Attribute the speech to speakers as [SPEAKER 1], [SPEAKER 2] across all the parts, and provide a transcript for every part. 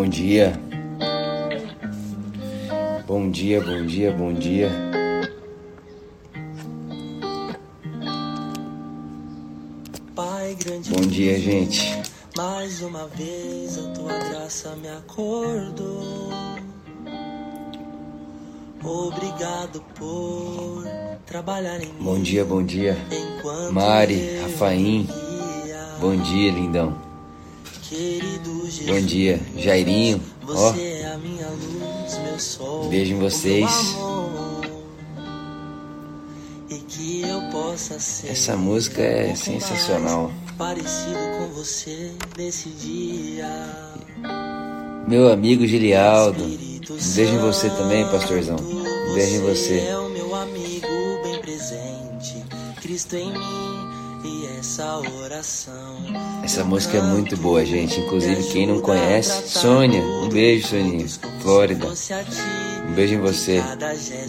[SPEAKER 1] Bom dia. Bom dia, bom dia, bom dia.
[SPEAKER 2] Pai grande
[SPEAKER 1] Bom dia, gente.
[SPEAKER 2] Mais uma vez a tua graça me acordou. Obrigado por trabalhar em
[SPEAKER 1] Bom
[SPEAKER 2] mim
[SPEAKER 1] dia, bom dia.
[SPEAKER 2] enquanto
[SPEAKER 1] Mari, Rafaim. Bom dia, lindão. Bom dia, Jairinho. Ó,
[SPEAKER 2] Você é a minha luz, meu sol.
[SPEAKER 1] Beijo em vocês.
[SPEAKER 2] amor. E que eu possa ser
[SPEAKER 1] essa música é sensacional.
[SPEAKER 2] mais Parecido com você nesse dia.
[SPEAKER 1] Meu amigo Gilialdo.
[SPEAKER 2] Espírito
[SPEAKER 1] Um beijo em você também, pastorzão. Um beijo em você.
[SPEAKER 2] é o meu amigo bem presente. Cristo em mim essa oração.
[SPEAKER 1] Essa música é muito boa, gente. Inclusive, quem não conhece, Sônia. Um beijo, Soninha. Flórida. Um beijo em você.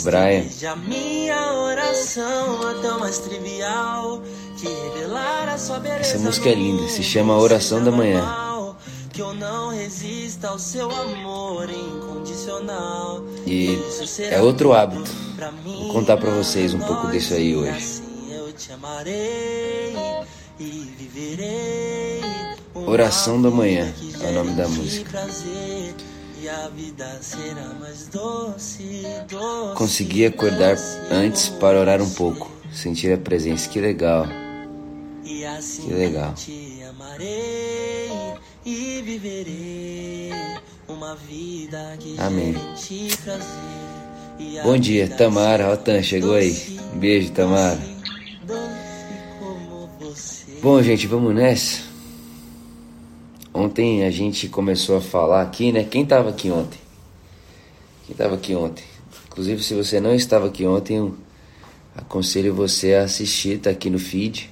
[SPEAKER 1] Brian.
[SPEAKER 2] A minha oração até o mais trivial que revelar a sua beleza.
[SPEAKER 1] Essa música é linda, se chama Oração da Manhã.
[SPEAKER 2] Que eu não resista ao seu amor incondicional.
[SPEAKER 1] E é outro hábito. Vou contar pra vocês um pouco disso aí hoje.
[SPEAKER 2] Assim te amarei
[SPEAKER 1] Oração da Manhã é o nome da música. Consegui acordar antes para orar um pouco, sentir a presença. Que legal.
[SPEAKER 2] E assim
[SPEAKER 1] Que legal. Amém. Bom dia, Tamara. Ó, Tan, chegou aí. Um beijo, Tamara. Bom, gente, vamos nessa. Ontem a gente começou a falar aqui, né? Quem tava aqui ontem? Quem tava aqui ontem? Inclusive, se você não estava aqui ontem, eu aconselho você a assistir, tá aqui no feed.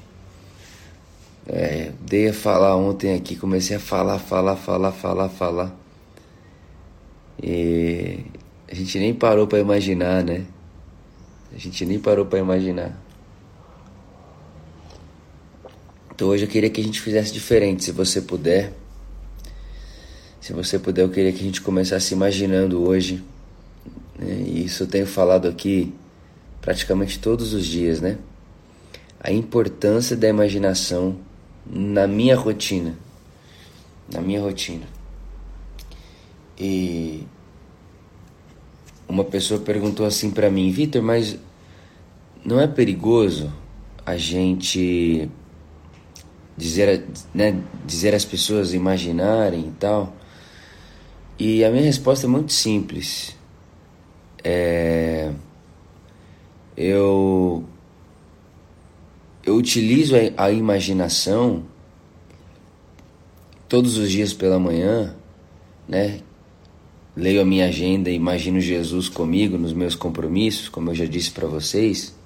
[SPEAKER 1] É, dei a falar ontem aqui, comecei a falar, falar, falar, falar, falar. E a gente nem parou pra imaginar, né? A gente nem parou pra imaginar. Então hoje eu queria que a gente fizesse diferente, se você puder. Se você puder, eu queria que a gente começasse imaginando hoje. Né? E isso eu tenho falado aqui praticamente todos os dias, né? A importância da imaginação na minha rotina. Na minha rotina. E uma pessoa perguntou assim pra mim, Vitor, mas não é perigoso a gente dizer, né, dizer às pessoas imaginarem e tal? E a minha resposta é muito simples. É, eu eu utilizo a, a imaginação todos os dias pela manhã, né? Leio a minha agenda, imagino Jesus comigo nos meus compromissos, como eu já disse para vocês.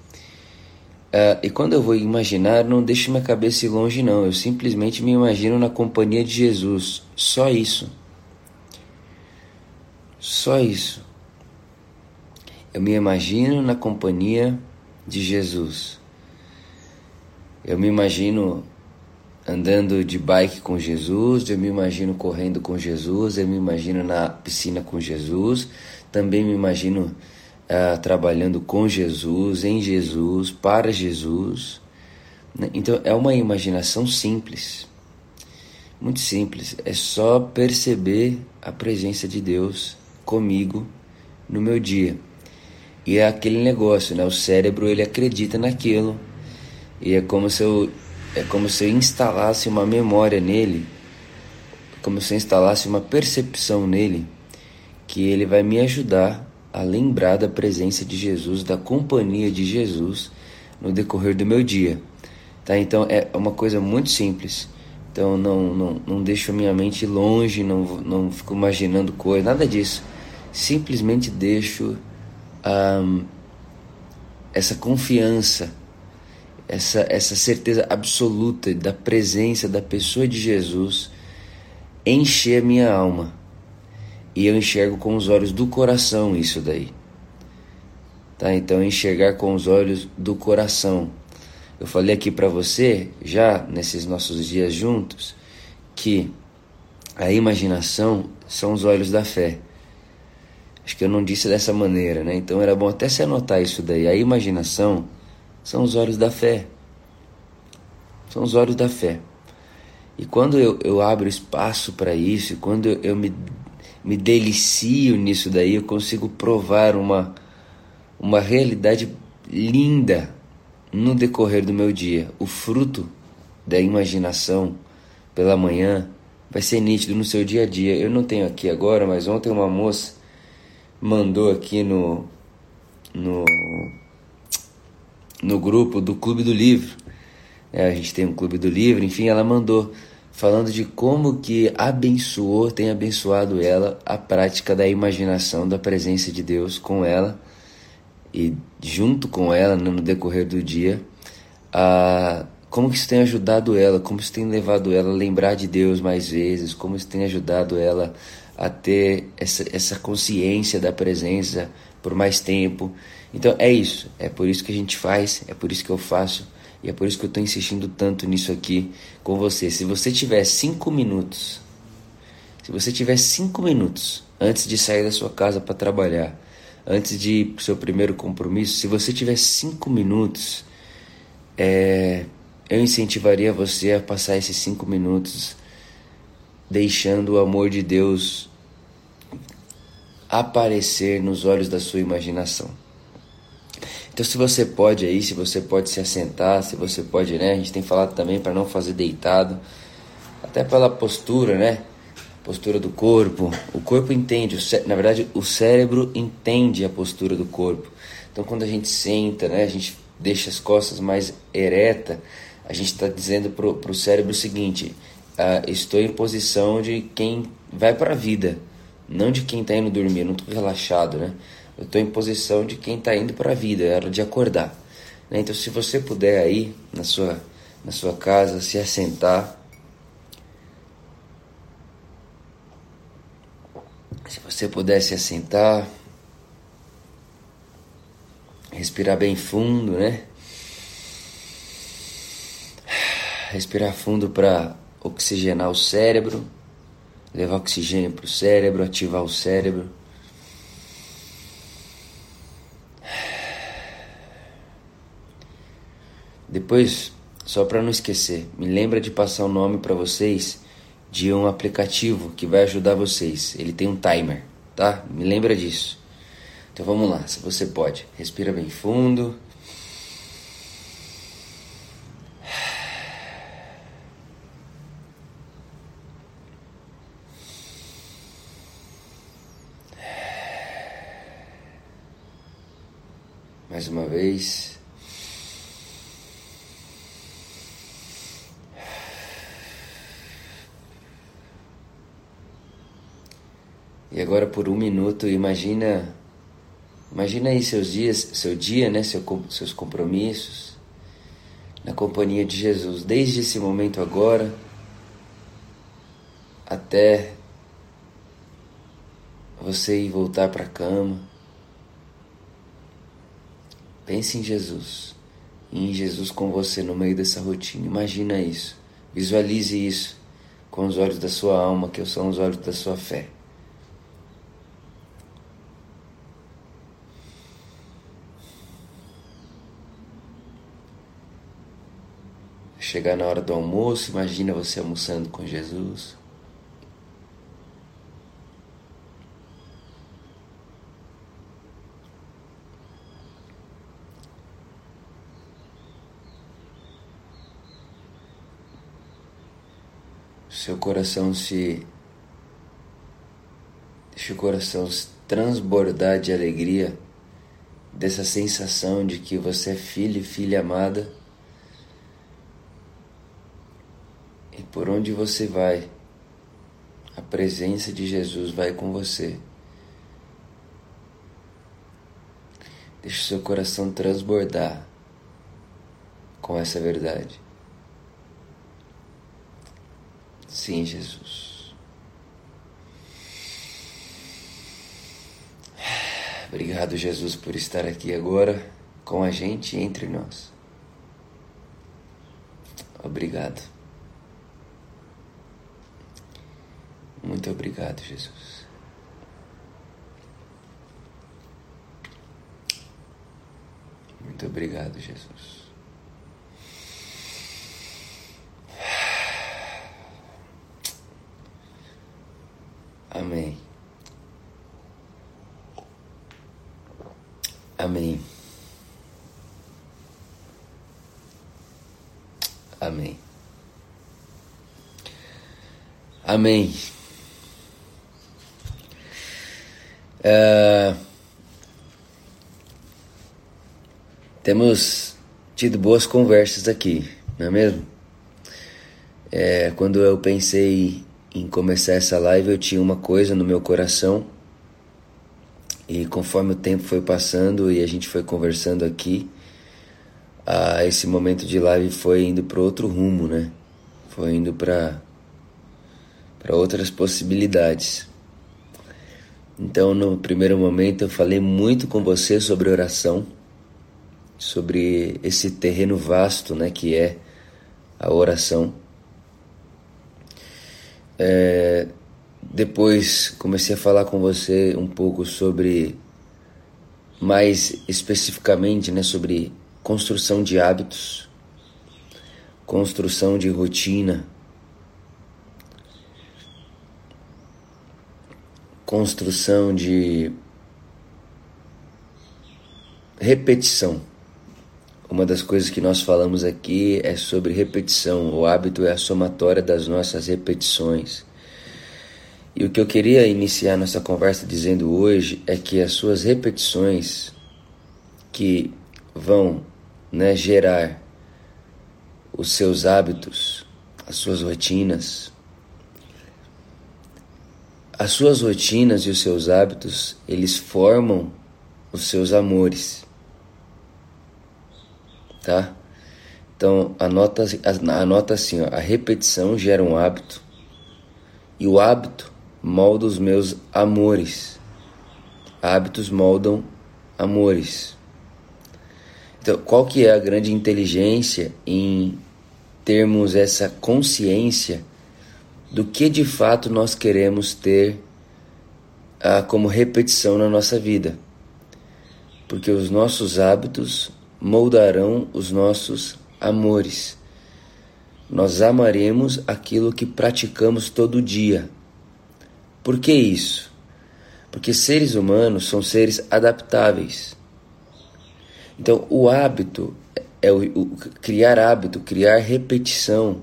[SPEAKER 1] Uh, e quando eu vou imaginar, não deixo minha cabeça ir longe, não. Eu simplesmente me imagino na companhia de Jesus. Só isso. Só isso. Eu me imagino na companhia de Jesus. Eu me imagino andando de bike com Jesus, eu me imagino correndo com Jesus, eu me imagino na piscina com Jesus, também me imagino uh, trabalhando com Jesus, em Jesus, para Jesus. Né? Então é uma imaginação simples, muito simples. É só perceber a presença de Deus comigo no meu dia. E é aquele negócio, né? O cérebro ele acredita naquilo e é como se eu é como se eu instalasse uma memória nele, como se eu instalasse uma percepção nele, que ele vai me ajudar a lembrar da presença de Jesus, da companhia de Jesus no decorrer do meu dia. Tá? Então é uma coisa muito simples. Então não, não, não deixo a minha mente longe, não, não fico imaginando coisas, nada disso. Simplesmente deixo essa confiança essa, essa certeza absoluta da presença da pessoa de Jesus encher a minha alma. E eu enxergo com os olhos do coração isso daí. Tá? Então enxergar com os olhos do coração. Eu falei aqui para você, já nesses nossos dias juntos, que a imaginação são os olhos da fé. Acho que eu não disse dessa maneira, né? Então era bom até se anotar isso daí. A imaginação são os olhos da fé. São os olhos da fé. E quando eu, eu abro espaço para isso, quando eu, eu me, me delicio nisso daí, eu consigo provar uma, uma realidade linda no decorrer do meu dia. O fruto da imaginação pela manhã vai ser nítido no seu dia a dia. Eu não tenho aqui agora, mas ontem uma moça mandou aqui no no no grupo do Clube do Livro. É, a gente tem um Clube do Livro, enfim, ela mandou falando de como que abençoou, tem abençoado ela a prática da imaginação da presença de Deus com ela e junto com ela no decorrer do dia, a como que isso tem ajudado ela, como isso tem levado ela a lembrar de Deus mais vezes, como isso tem ajudado ela a ter essa, essa consciência da presença por mais tempo. Então é isso, é por isso que a gente faz, é por isso que eu faço e é por isso que eu estou insistindo tanto nisso aqui com você. Se você tiver cinco minutos, se você tiver cinco minutos antes de sair da sua casa para trabalhar, antes de ir para o seu primeiro compromisso, se você tiver cinco minutos, é, eu incentivaria você a passar esses cinco minutos deixando o amor de Deus aparecer nos olhos da sua imaginação. Então, se você pode aí, se você pode se assentar, se você pode, né? A gente tem falado também para não fazer deitado, até pela postura, né? Postura do corpo. O corpo entende, na verdade, o cérebro entende a postura do corpo. Então, quando a gente senta, né? A gente deixa as costas mais ereta a gente está dizendo para o cérebro o seguinte: uh, estou em posição de quem vai para a vida, não de quem está indo dormir. não estou relaxado, né? Eu estou em posição de quem está indo para a vida, é hora de acordar. Né? Então, se você puder aí na sua na sua casa se assentar, se você puder se assentar, respirar bem fundo, né? respirar fundo para oxigenar o cérebro, levar oxigênio para o cérebro, ativar o cérebro. Depois, só para não esquecer, me lembra de passar o nome para vocês de um aplicativo que vai ajudar vocês. Ele tem um timer, tá? Me lembra disso. Então vamos lá, se você pode, respira bem fundo. mais uma vez. E agora por um minuto, imagina, imagina aí seus dias, seu dia, né, seu, seus compromissos na companhia de Jesus, desde esse momento agora até você ir voltar para a cama. Pense em Jesus. Em Jesus com você no meio dessa rotina. Imagina isso. Visualize isso com os olhos da sua alma, que são os olhos da sua fé. Chegar na hora do almoço, imagina você almoçando com Jesus. seu coração se. Deixa o coração se transbordar de alegria, dessa sensação de que você é filho e filha amada. Por onde você vai, a presença de Jesus vai com você. Deixa o seu coração transbordar com essa verdade. Sim, Jesus. Obrigado, Jesus, por estar aqui agora com a gente entre nós. Obrigado. Muito obrigado, Jesus. Muito obrigado, Jesus. Amém. Amém. Amém. Amém. Uh, temos tido boas conversas aqui, não é mesmo? É, quando eu pensei em começar essa live, eu tinha uma coisa no meu coração e conforme o tempo foi passando e a gente foi conversando aqui, ah, esse momento de live foi indo para outro rumo, né? Foi indo para para outras possibilidades. Então, no primeiro momento, eu falei muito com você sobre oração, sobre esse terreno vasto, né, que é a oração. É, depois comecei a falar com você um pouco sobre, mais especificamente, né, sobre construção de hábitos, construção de rotina, construção de repetição. Uma das coisas que nós falamos aqui é sobre repetição. O hábito é a somatória das nossas repetições. E o que eu queria iniciar nossa conversa dizendo hoje é que as suas repetições que vão né, gerar os seus hábitos, as suas rotinas, as suas rotinas e os seus hábitos, eles formam os seus amores. Tá? Então, anota, anota assim, ó, a repetição gera um hábito e o hábito molda os meus amores. Hábitos moldam amores. Então, qual que é a grande inteligência em termos essa consciência do que de fato nós queremos ter ah, como repetição na nossa vida? Porque os nossos hábitos moldarão os nossos amores. Nós amaremos aquilo que praticamos todo dia. Por que isso? Porque seres humanos são seres adaptáveis. Então, o hábito é o, o criar hábito, criar repetição.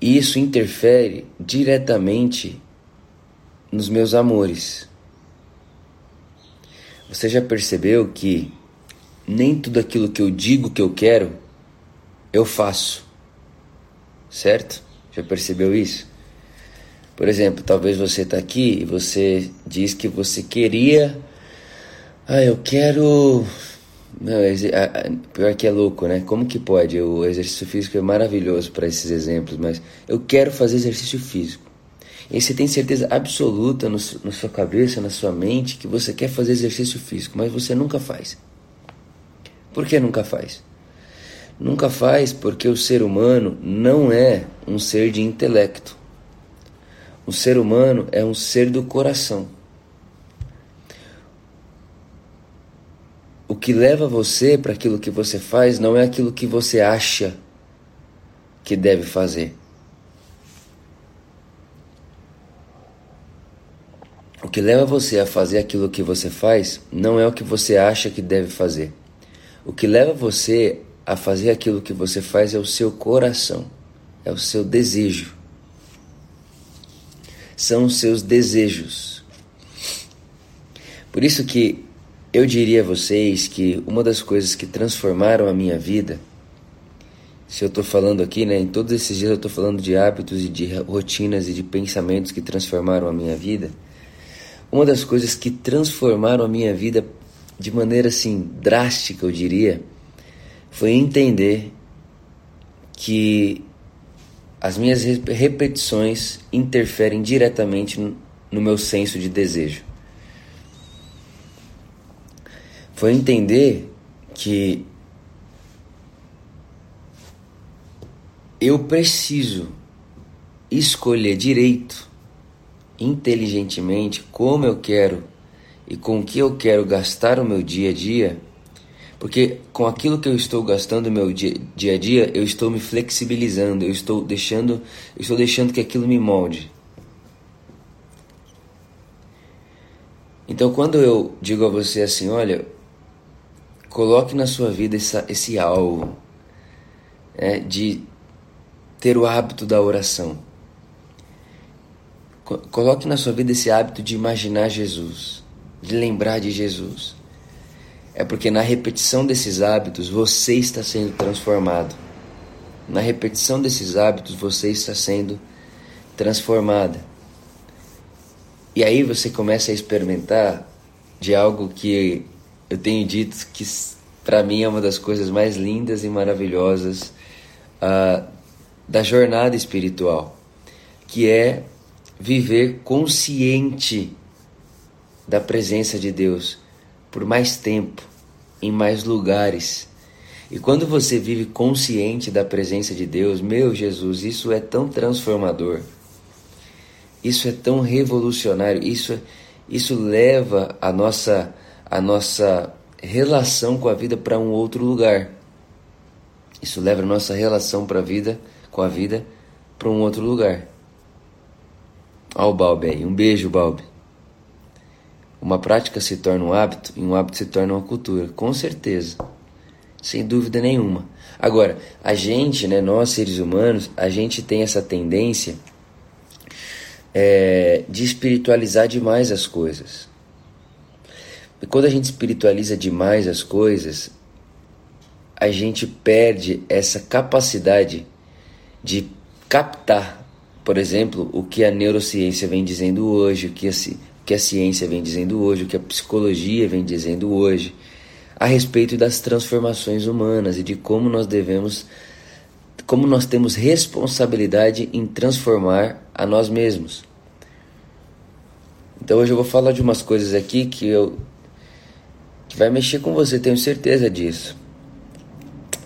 [SPEAKER 1] E isso interfere diretamente nos meus amores. Você já percebeu que nem tudo aquilo que eu digo que eu quero, eu faço? Certo? Já percebeu isso? Por exemplo, talvez você está aqui e você diz que você queria. Ah, eu quero. Não, pior que é louco, né? Como que pode? O exercício físico é maravilhoso para esses exemplos, mas eu quero fazer exercício físico. E você tem certeza absoluta no, na sua cabeça, na sua mente, que você quer fazer exercício físico, mas você nunca faz. Por que nunca faz? Nunca faz porque o ser humano não é um ser de intelecto. O ser humano é um ser do coração. O que leva você para aquilo que você faz não é aquilo que você acha que deve fazer. O que leva você a fazer aquilo que você faz não é o que você acha que deve fazer. O que leva você a fazer aquilo que você faz é o seu coração, é o seu desejo são os seus desejos. Por isso que eu diria a vocês que uma das coisas que transformaram a minha vida, se eu estou falando aqui, né, em todos esses dias eu estou falando de hábitos e de rotinas e de pensamentos que transformaram a minha vida, uma das coisas que transformaram a minha vida de maneira assim drástica, eu diria, foi entender que as minhas repetições interferem diretamente no meu senso de desejo. Foi entender que eu preciso escolher direito, inteligentemente, como eu quero e com o que eu quero gastar o meu dia a dia, porque com aquilo que eu estou gastando o meu dia, dia a dia, eu estou me flexibilizando, eu estou deixando, eu estou deixando que aquilo me molde. Então, quando eu digo a você assim, olha, coloque na sua vida essa, esse alvo é, de ter o hábito da oração. Coloque na sua vida esse hábito de imaginar Jesus, de lembrar de Jesus. É porque na repetição desses hábitos você está sendo transformado. Na repetição desses hábitos você está sendo transformada. E aí você começa a experimentar de algo que eu tenho dito que para mim é uma das coisas mais lindas e maravilhosas uh, da jornada espiritual, que é viver consciente da presença de Deus por mais tempo, em mais lugares. E quando você vive consciente da presença de Deus, meu Jesus, isso é tão transformador. Isso é tão revolucionário, isso, isso leva a nossa, a nossa relação com a vida para um outro lugar. Isso leva a nossa relação para a vida, com a vida para um outro lugar. Olha o Balbi aí, um beijo, Balbi. Uma prática se torna um hábito e um hábito se torna uma cultura, com certeza, sem dúvida nenhuma. Agora, a gente, né, nós seres humanos, a gente tem essa tendência é, de espiritualizar demais as coisas. E quando a gente espiritualiza demais as coisas, a gente perde essa capacidade de captar, por exemplo, o que a neurociência vem dizendo hoje, o que a, que a ciência vem dizendo hoje, o que a psicologia vem dizendo hoje, a respeito das transformações humanas e de como nós devemos como nós temos responsabilidade em transformar a nós mesmos. Então hoje eu vou falar de umas coisas aqui que eu que vai mexer com você, tenho certeza disso.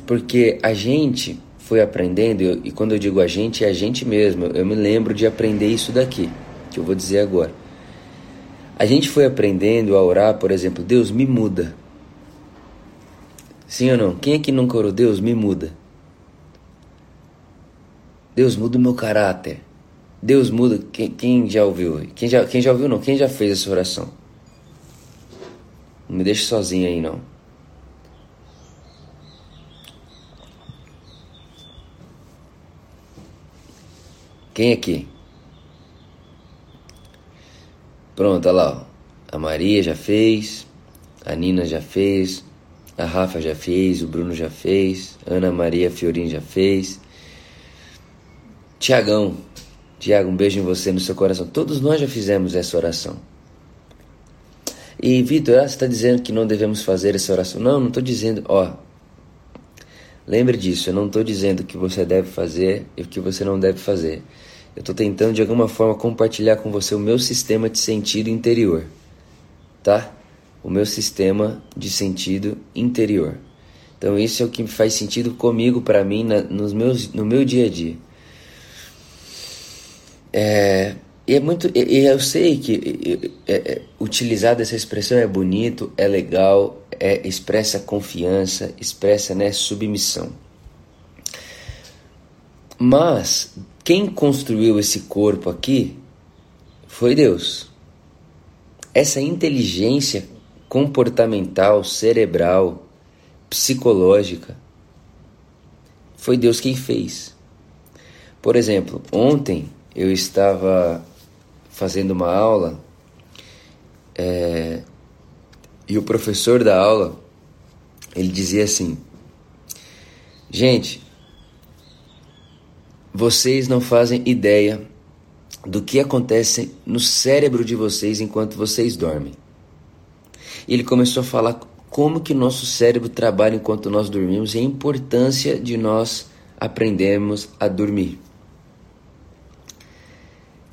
[SPEAKER 1] Porque a gente foi aprendendo, e quando eu digo a gente, é a gente mesmo. Eu me lembro de aprender isso daqui, que eu vou dizer agora. A gente foi aprendendo a orar, por exemplo, Deus me muda. Sim ou não? Quem é que nunca orou? Deus me muda. Deus muda o meu caráter. Deus muda. Quem, quem já ouviu? Quem já, quem já ouviu não? Quem já fez essa oração? Não me deixe sozinho aí não. Quem aqui? Pronto, olha lá. A Maria já fez, a Nina já fez, a Rafa já fez, o Bruno já fez, Ana Maria Fiorin já fez. Tiagão, Tiago, um beijo em você, no seu coração. Todos nós já fizemos essa oração. E Vitor, ah, você está dizendo que não devemos fazer essa oração? Não, não estou dizendo, ó. Lembre disso, eu não estou dizendo o que você deve fazer e o que você não deve fazer. Eu estou tentando de alguma forma compartilhar com você o meu sistema de sentido interior, tá? O meu sistema de sentido interior. Então isso é o que faz sentido comigo, para mim, na, nos meus, no meu dia a dia. É, e é muito. E eu sei que é, é, utilizar essa expressão é bonito, é legal, é, expressa confiança, expressa né, submissão. Mas quem construiu esse corpo aqui foi Deus. Essa inteligência comportamental, cerebral, psicológica, foi Deus quem fez. Por exemplo, ontem eu estava fazendo uma aula é, e o professor da aula ele dizia assim: Gente, vocês não fazem ideia do que acontece no cérebro de vocês enquanto vocês dormem. E ele começou a falar como que nosso cérebro trabalha enquanto nós dormimos e a importância de nós aprendermos a dormir.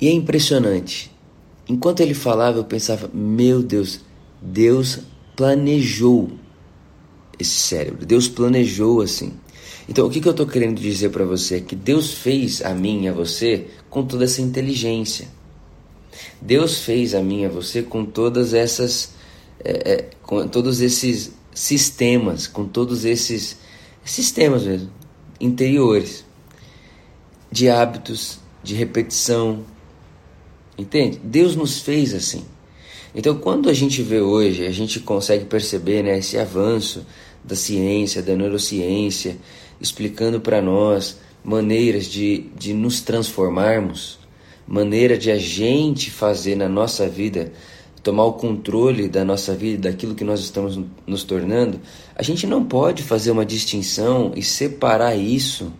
[SPEAKER 1] E é impressionante. Enquanto ele falava, eu pensava: meu Deus, Deus planejou esse cérebro. Deus planejou assim. Então, o que, que eu estou querendo dizer para você é que Deus fez a mim e a você com toda essa inteligência. Deus fez a mim e a você com todas essas, é, é, com todos esses sistemas, com todos esses sistemas mesmo, interiores, de hábitos, de repetição. Entende? Deus nos fez assim. Então, quando a gente vê hoje, a gente consegue perceber né, esse avanço da ciência, da neurociência, explicando para nós maneiras de, de nos transformarmos, maneira de a gente fazer na nossa vida, tomar o controle da nossa vida, daquilo que nós estamos nos tornando, a gente não pode fazer uma distinção e separar isso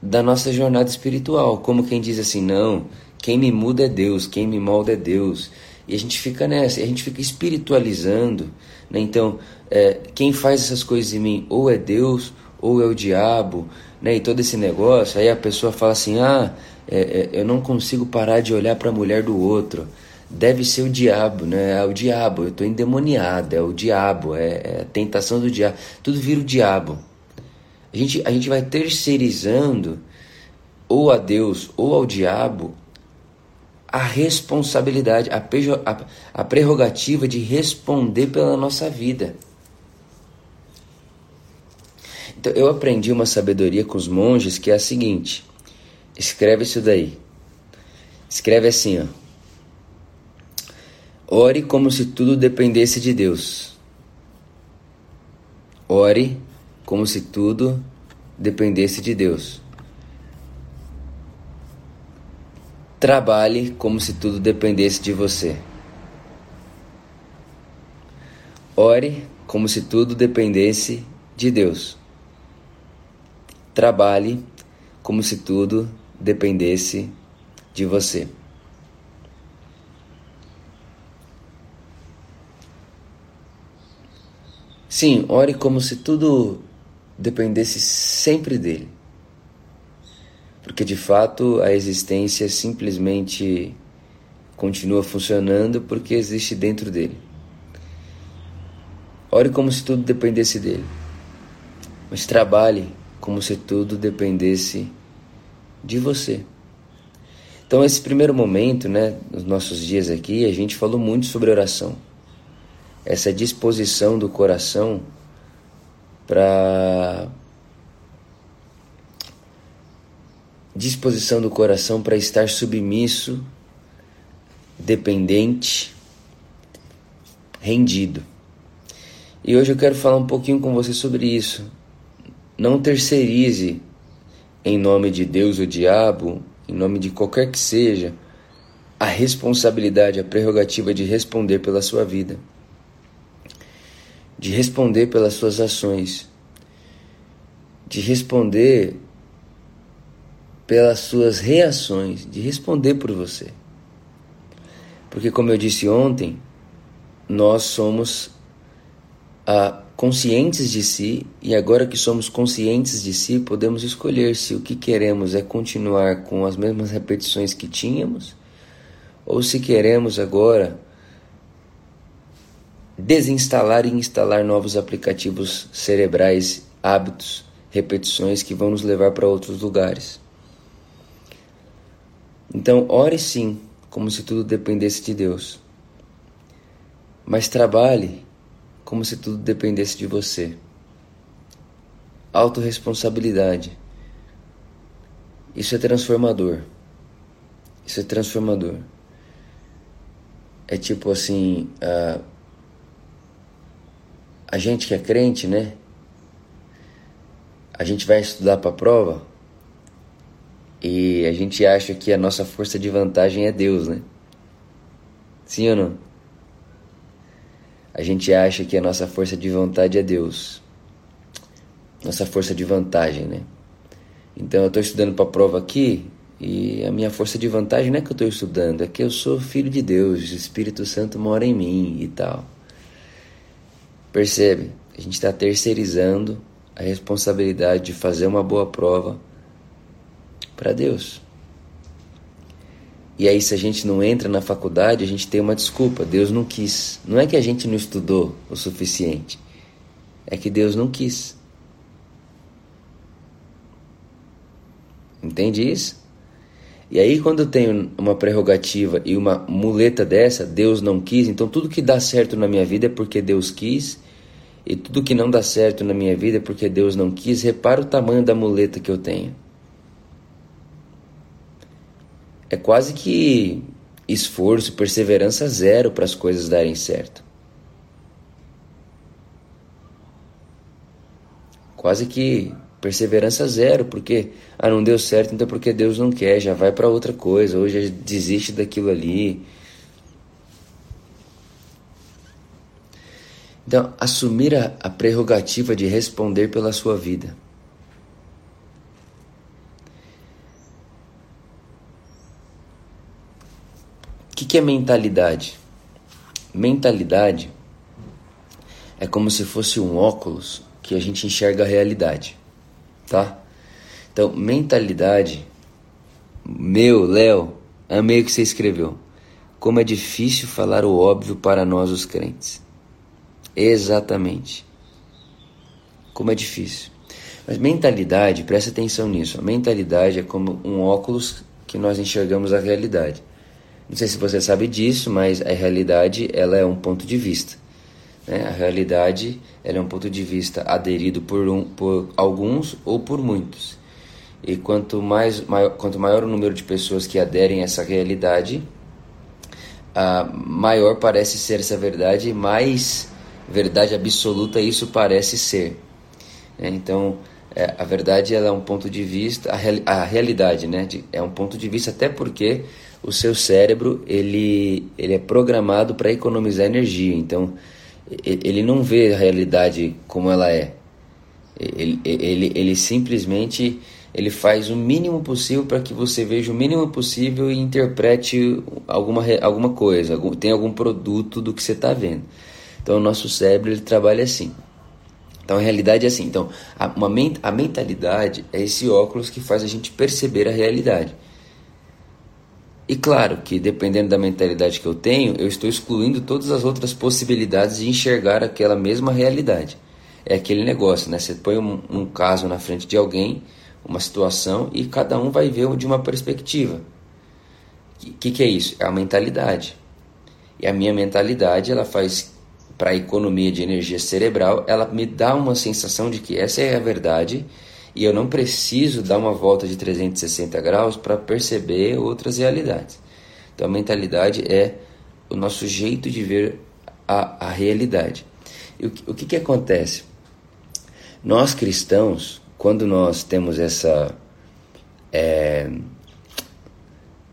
[SPEAKER 1] da nossa jornada espiritual, como quem diz assim, não, quem me muda é Deus, quem me molda é Deus. E a gente fica nessa, a gente fica espiritualizando. Né? Então, é, quem faz essas coisas em mim ou é Deus ou é o diabo, né? E todo esse negócio. Aí a pessoa fala assim: ah, é, é, eu não consigo parar de olhar para a mulher do outro. Deve ser o diabo, né? É o diabo, eu estou endemoniado, é o diabo, é, é a tentação do diabo. Tudo vira o diabo. A gente, a gente vai terceirizando ou a Deus ou ao diabo a responsabilidade, a, a, a prerrogativa de responder pela nossa vida. Então, eu aprendi uma sabedoria com os monges que é a seguinte: escreve isso daí. Escreve assim, ó. Ore como se tudo dependesse de Deus. Ore como se tudo dependesse de Deus. Trabalhe como se tudo dependesse de você. Ore como se tudo dependesse de Deus. Trabalhe como se tudo dependesse de você. Sim, ore como se tudo dependesse sempre dele. Porque de fato a existência simplesmente continua funcionando porque existe dentro dele. Ore como se tudo dependesse dele. Mas trabalhe como se tudo dependesse de você. Então, esse primeiro momento, né, nos nossos dias aqui, a gente falou muito sobre oração. Essa disposição do coração para disposição do coração para estar submisso, dependente, rendido. E hoje eu quero falar um pouquinho com você sobre isso, não terceirize em nome de Deus ou diabo, em nome de qualquer que seja, a responsabilidade, a prerrogativa de responder pela sua vida, de responder pelas suas ações, de responder pelas suas reações, de responder por você. Porque, como eu disse ontem, nós somos a conscientes de si, e agora que somos conscientes de si, podemos escolher se o que queremos é continuar com as mesmas repetições que tínhamos, ou se queremos agora desinstalar e instalar novos aplicativos cerebrais, hábitos, repetições que vão nos levar para outros lugares. Então, ore sim, como se tudo dependesse de Deus. Mas trabalhe como se tudo dependesse de você. Autoresponsabilidade. Isso é transformador. Isso é transformador. É tipo assim, a, a gente que é crente, né? A gente vai estudar para a prova e a gente acha que a nossa força de vantagem é Deus, né? Sim ou não? A gente acha que a nossa força de vontade é Deus. Nossa força de vantagem, né? Então eu estou estudando para a prova aqui e a minha força de vantagem não é que eu estou estudando, é que eu sou filho de Deus, o Espírito Santo mora em mim e tal. Percebe? A gente está terceirizando a responsabilidade de fazer uma boa prova para Deus. E aí, se a gente não entra na faculdade, a gente tem uma desculpa: Deus não quis. Não é que a gente não estudou o suficiente, é que Deus não quis. Entende isso? E aí, quando eu tenho uma prerrogativa e uma muleta dessa, Deus não quis, então tudo que dá certo na minha vida é porque Deus quis, e tudo que não dá certo na minha vida é porque Deus não quis. Repara o tamanho da muleta que eu tenho. É quase que esforço, perseverança zero para as coisas darem certo. Quase que perseverança zero, porque ah, não deu certo, então porque Deus não quer, já vai para outra coisa, ou já desiste daquilo ali. Então, assumir a, a prerrogativa de responder pela sua vida. Que, que é mentalidade? Mentalidade é como se fosse um óculos que a gente enxerga a realidade tá? Então, mentalidade, meu, Léo, amei o que você escreveu. Como é difícil falar o óbvio para nós os crentes. Exatamente. Como é difícil. Mas mentalidade, presta atenção nisso. A mentalidade é como um óculos que nós enxergamos a realidade. Não sei se você sabe disso, mas a realidade ela é um ponto de vista. Né? A realidade é um ponto de vista aderido por, um, por alguns ou por muitos. E quanto, mais, maior, quanto maior o número de pessoas que aderem a essa realidade, maior parece ser essa verdade, mais verdade absoluta isso parece ser. É, então, é, a verdade ela é um ponto de vista, a, real, a realidade né, de, é um ponto de vista até porque o seu cérebro ele, ele é programado para economizar energia. Então, ele não vê a realidade como ela é. Ele, ele, ele simplesmente ele faz o mínimo possível para que você veja o mínimo possível e interprete alguma, alguma coisa, algum, tem algum produto do que você está vendo. Então o nosso cérebro ele trabalha assim. Então a realidade é assim. Então a, uma, a mentalidade é esse óculos que faz a gente perceber a realidade. E claro que dependendo da mentalidade que eu tenho, eu estou excluindo todas as outras possibilidades de enxergar aquela mesma realidade. É aquele negócio, né? Você põe um, um caso na frente de alguém, uma situação, e cada um vai ver de uma perspectiva. O que, que é isso? É a mentalidade. E a minha mentalidade, ela faz para a economia de energia cerebral, ela me dá uma sensação de que essa é a verdade e eu não preciso dar uma volta de 360 graus para perceber outras realidades. Então a mentalidade é o nosso jeito de ver a, a realidade. E o, o que, que acontece? Nós cristãos, quando nós temos essa, é,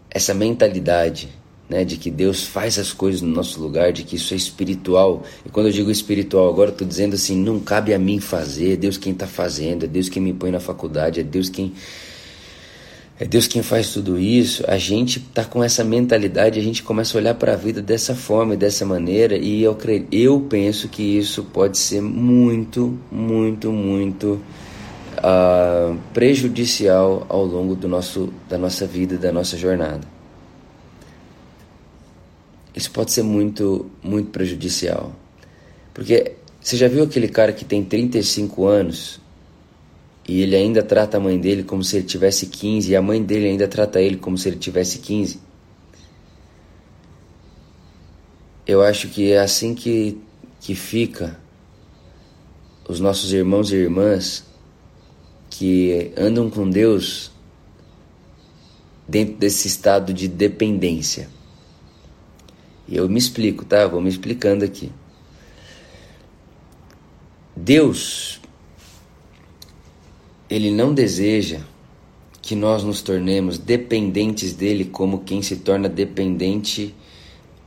[SPEAKER 1] essa mentalidade né, de que Deus faz as coisas no nosso lugar, de que isso é espiritual. E quando eu digo espiritual, agora estou dizendo assim: não cabe a mim fazer, é Deus quem está fazendo, é Deus quem me põe na faculdade, é Deus quem. É Deus quem faz tudo isso. A gente está com essa mentalidade, a gente começa a olhar para a vida dessa forma e dessa maneira, e eu, creio, eu penso que isso pode ser muito, muito, muito uh, prejudicial ao longo do nosso, da nossa vida, da nossa jornada isso pode ser muito, muito prejudicial. Porque você já viu aquele cara que tem 35 anos e ele ainda trata a mãe dele como se ele tivesse 15 e a mãe dele ainda trata ele como se ele tivesse 15? Eu acho que é assim que, que fica os nossos irmãos e irmãs que andam com Deus dentro desse estado de dependência. Eu me explico, tá? Vou me explicando aqui. Deus, Ele não deseja que nós nos tornemos dependentes dele como quem se torna dependente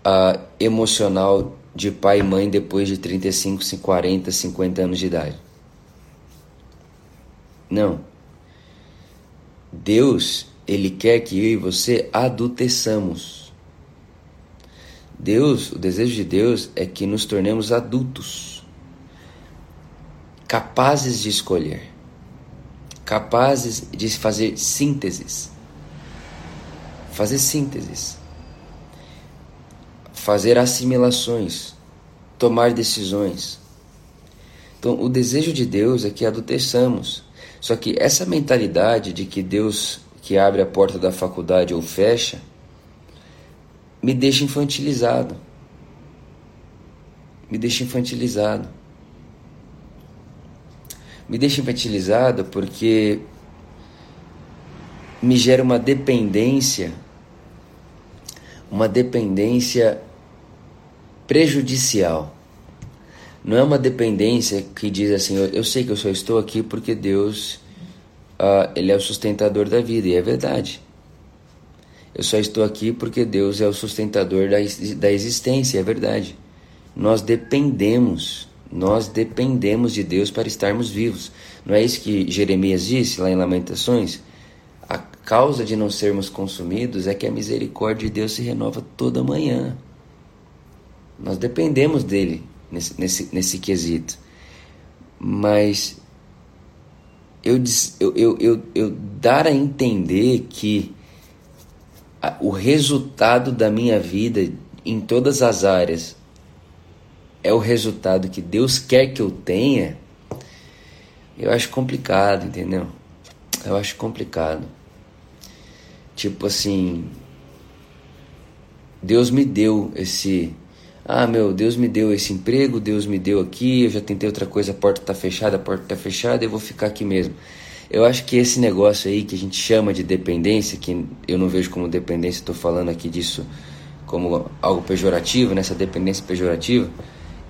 [SPEAKER 1] uh, emocional de pai e mãe depois de 35, 40, 50 anos de idade. Não. Deus, Ele quer que eu e você adulteçamos. Deus, o desejo de Deus é que nos tornemos adultos, capazes de escolher, capazes de fazer sínteses, fazer sínteses, fazer assimilações, tomar decisões. Então, o desejo de Deus é que adulteçamos. Só que essa mentalidade de que Deus que abre a porta da faculdade ou fecha, me deixa infantilizado. Me deixa infantilizado. Me deixa infantilizado porque me gera uma dependência, uma dependência prejudicial. Não é uma dependência que diz assim, eu, eu sei que eu só estou aqui porque Deus, uh, ele é o sustentador da vida, e é verdade. Eu só estou aqui porque Deus é o sustentador da, da existência, é verdade. Nós dependemos, nós dependemos de Deus para estarmos vivos. Não é isso que Jeremias disse lá em Lamentações? A causa de não sermos consumidos é que a misericórdia de Deus se renova toda manhã. Nós dependemos dele nesse, nesse, nesse quesito. Mas eu, eu, eu, eu, dar a entender que o resultado da minha vida em todas as áreas é o resultado que Deus quer que eu tenha, eu acho complicado, entendeu? Eu acho complicado. Tipo assim, Deus me deu esse. Ah, meu, Deus me deu esse emprego, Deus me deu aqui, eu já tentei outra coisa, a porta tá fechada, a porta tá fechada, eu vou ficar aqui mesmo. Eu acho que esse negócio aí que a gente chama de dependência, que eu não vejo como dependência, estou falando aqui disso como algo pejorativo, nessa dependência pejorativa,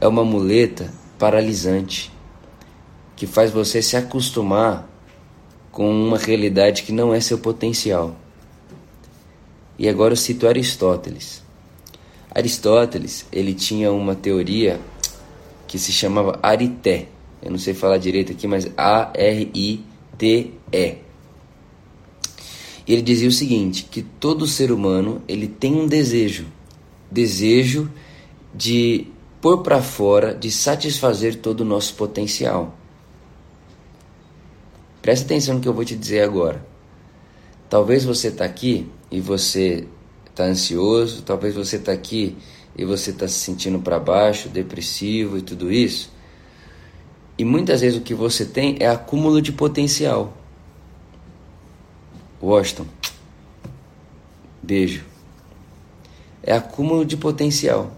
[SPEAKER 1] é uma muleta paralisante que faz você se acostumar com uma realidade que não é seu potencial. E agora eu cito Aristóteles. Aristóteles, ele tinha uma teoria que se chamava arité. Eu não sei falar direito aqui, mas A R I T E. E ele dizia o seguinte, que todo ser humano, ele tem um desejo, desejo de pôr para fora, de satisfazer todo o nosso potencial. Presta atenção no que eu vou te dizer agora. Talvez você está aqui e você está ansioso, talvez você está aqui e você está se sentindo para baixo, depressivo e tudo isso. E muitas vezes o que você tem é acúmulo de potencial. Washington, beijo. É acúmulo de potencial.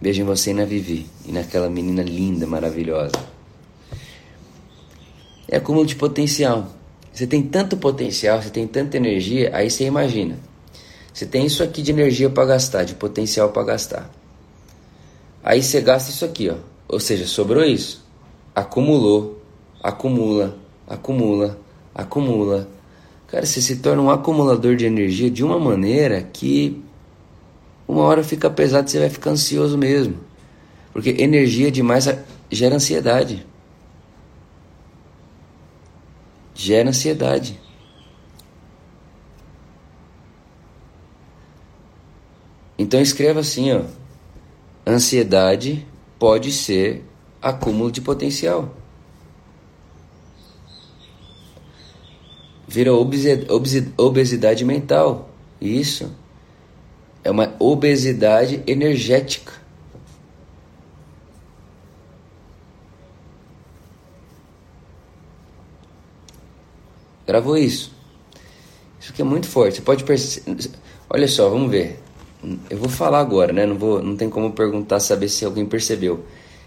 [SPEAKER 1] Beijo em você e na Vivi e naquela menina linda, maravilhosa. É acúmulo de potencial. Você tem tanto potencial, você tem tanta energia, aí você imagina. Você tem isso aqui de energia para gastar, de potencial para gastar. Aí você gasta isso aqui, ó. Ou seja, sobrou isso. Acumulou, acumula, acumula, acumula. Cara, você se torna um acumulador de energia de uma maneira que uma hora fica pesado você vai ficar ansioso mesmo. Porque energia demais gera ansiedade. gera ansiedade. Então escreva assim, ó. Ansiedade pode ser acúmulo de potencial. Vira obesidade mental. Isso. É uma obesidade energética. Gravou isso. Isso aqui é muito forte. Você pode perceber. Olha só, vamos ver. Eu vou falar agora, né? Não, vou, não tem como perguntar, saber se alguém percebeu.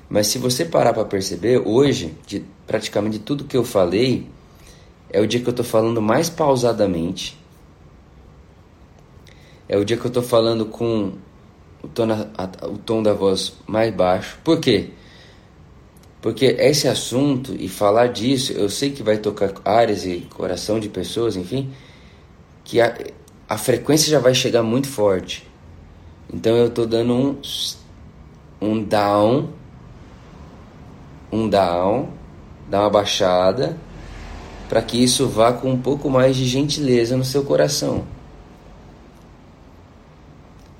[SPEAKER 1] Mas se você parar para perceber, hoje, de praticamente tudo que eu falei, é o dia que eu tô falando mais pausadamente. É o dia que eu tô falando com o tom, a, o tom da voz mais baixo. Por quê? Porque esse assunto e falar disso, eu sei que vai tocar áreas e coração de pessoas, enfim, que a, a frequência já vai chegar muito forte. Então eu tô dando um um down, um down, dar uma baixada, para que isso vá com um pouco mais de gentileza no seu coração.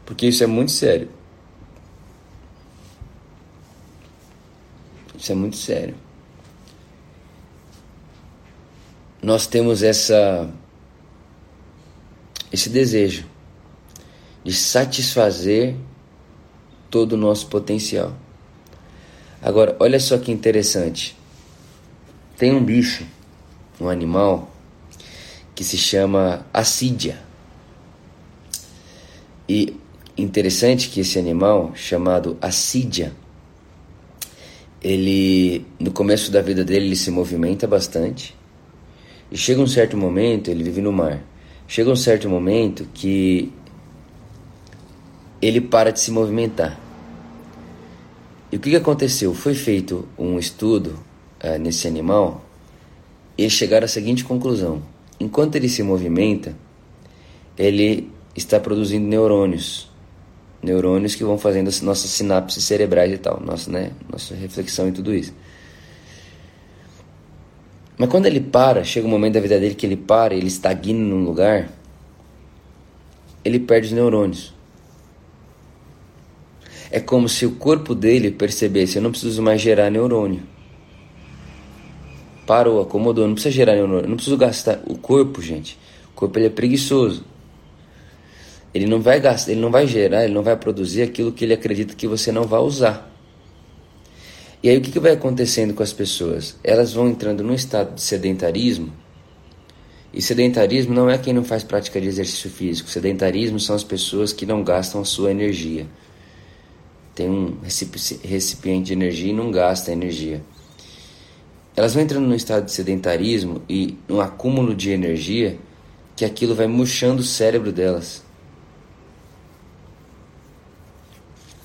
[SPEAKER 1] Porque isso é muito sério. Isso é muito sério. Nós temos essa esse desejo de satisfazer todo o nosso potencial. Agora, olha só que interessante. Tem um bicho, um animal, que se chama assídia. E interessante que esse animal chamado assídia, ele no começo da vida dele ele se movimenta bastante e chega um certo momento ele vive no mar. Chega um certo momento que ele para de se movimentar. E o que, que aconteceu? Foi feito um estudo uh, nesse animal e chegaram à seguinte conclusão: enquanto ele se movimenta, ele está produzindo neurônios. Neurônios que vão fazendo as nossas sinapses cerebrais e tal, nossa, né, nossa reflexão e tudo isso. Mas quando ele para, chega um momento da vida dele que ele para, ele estagna num lugar, ele perde os neurônios. É como se o corpo dele percebesse: eu não preciso mais gerar neurônio. Parou, acomodou, não precisa gerar neurônio, não preciso gastar. O corpo, gente, o corpo ele é preguiçoso. Ele não vai gastar, ele não vai gerar, ele não vai produzir aquilo que ele acredita que você não vai usar. E aí o que, que vai acontecendo com as pessoas? Elas vão entrando num estado de sedentarismo. E sedentarismo não é quem não faz prática de exercício físico. Sedentarismo são as pessoas que não gastam a sua energia tem um recipiente de energia e não gasta energia. Elas vão entrando num estado de sedentarismo e um acúmulo de energia que aquilo vai murchando o cérebro delas.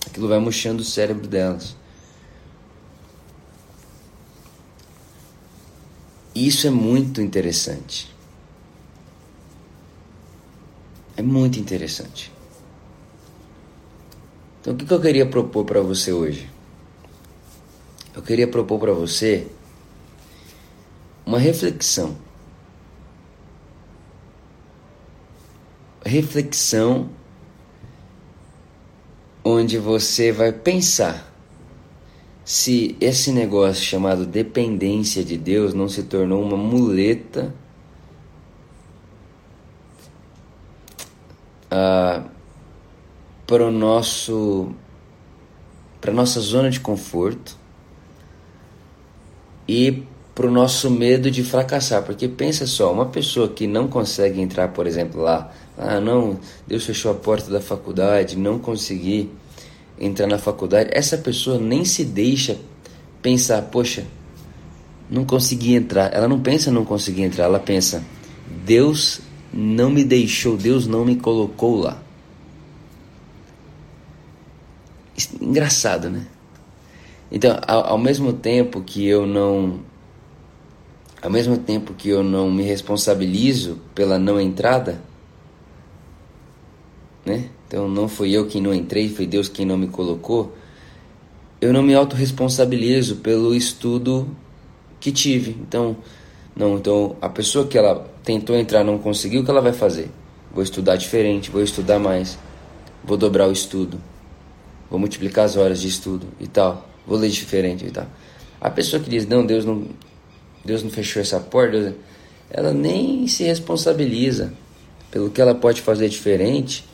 [SPEAKER 1] Aquilo vai murchando o cérebro delas. Isso é muito interessante. É muito interessante. Então, o que, eu queria propor para você hoje? Eu queria propor para você uma reflexão. Reflexão onde você vai pensar se esse negócio chamado dependência de Deus não se tornou uma muleta uh, para o nosso para nossa zona de conforto e para o nosso medo de fracassar, porque pensa só, uma pessoa que não consegue entrar, por exemplo, lá, ah, não, Deus fechou a porta da faculdade, não consegui entrar na faculdade, essa pessoa nem se deixa pensar, poxa, não consegui entrar. Ela não pensa não conseguir entrar, ela pensa, Deus não me deixou, Deus não me colocou lá. Engraçado, né? Então, ao, ao, mesmo tempo que eu não ao mesmo tempo que eu não me responsabilizo pela não entrada, né? Então não fui eu quem não entrei, foi Deus quem não me colocou. Eu não me autorresponsabilizo pelo estudo que tive. Então, não, então a pessoa que ela tentou entrar não conseguiu, o que ela vai fazer? Vou estudar diferente, vou estudar mais, vou dobrar o estudo vou multiplicar as horas de estudo e tal, vou ler diferente e tal. A pessoa que diz, não, Deus não, Deus não fechou essa porta, ela nem se responsabiliza pelo que ela pode fazer diferente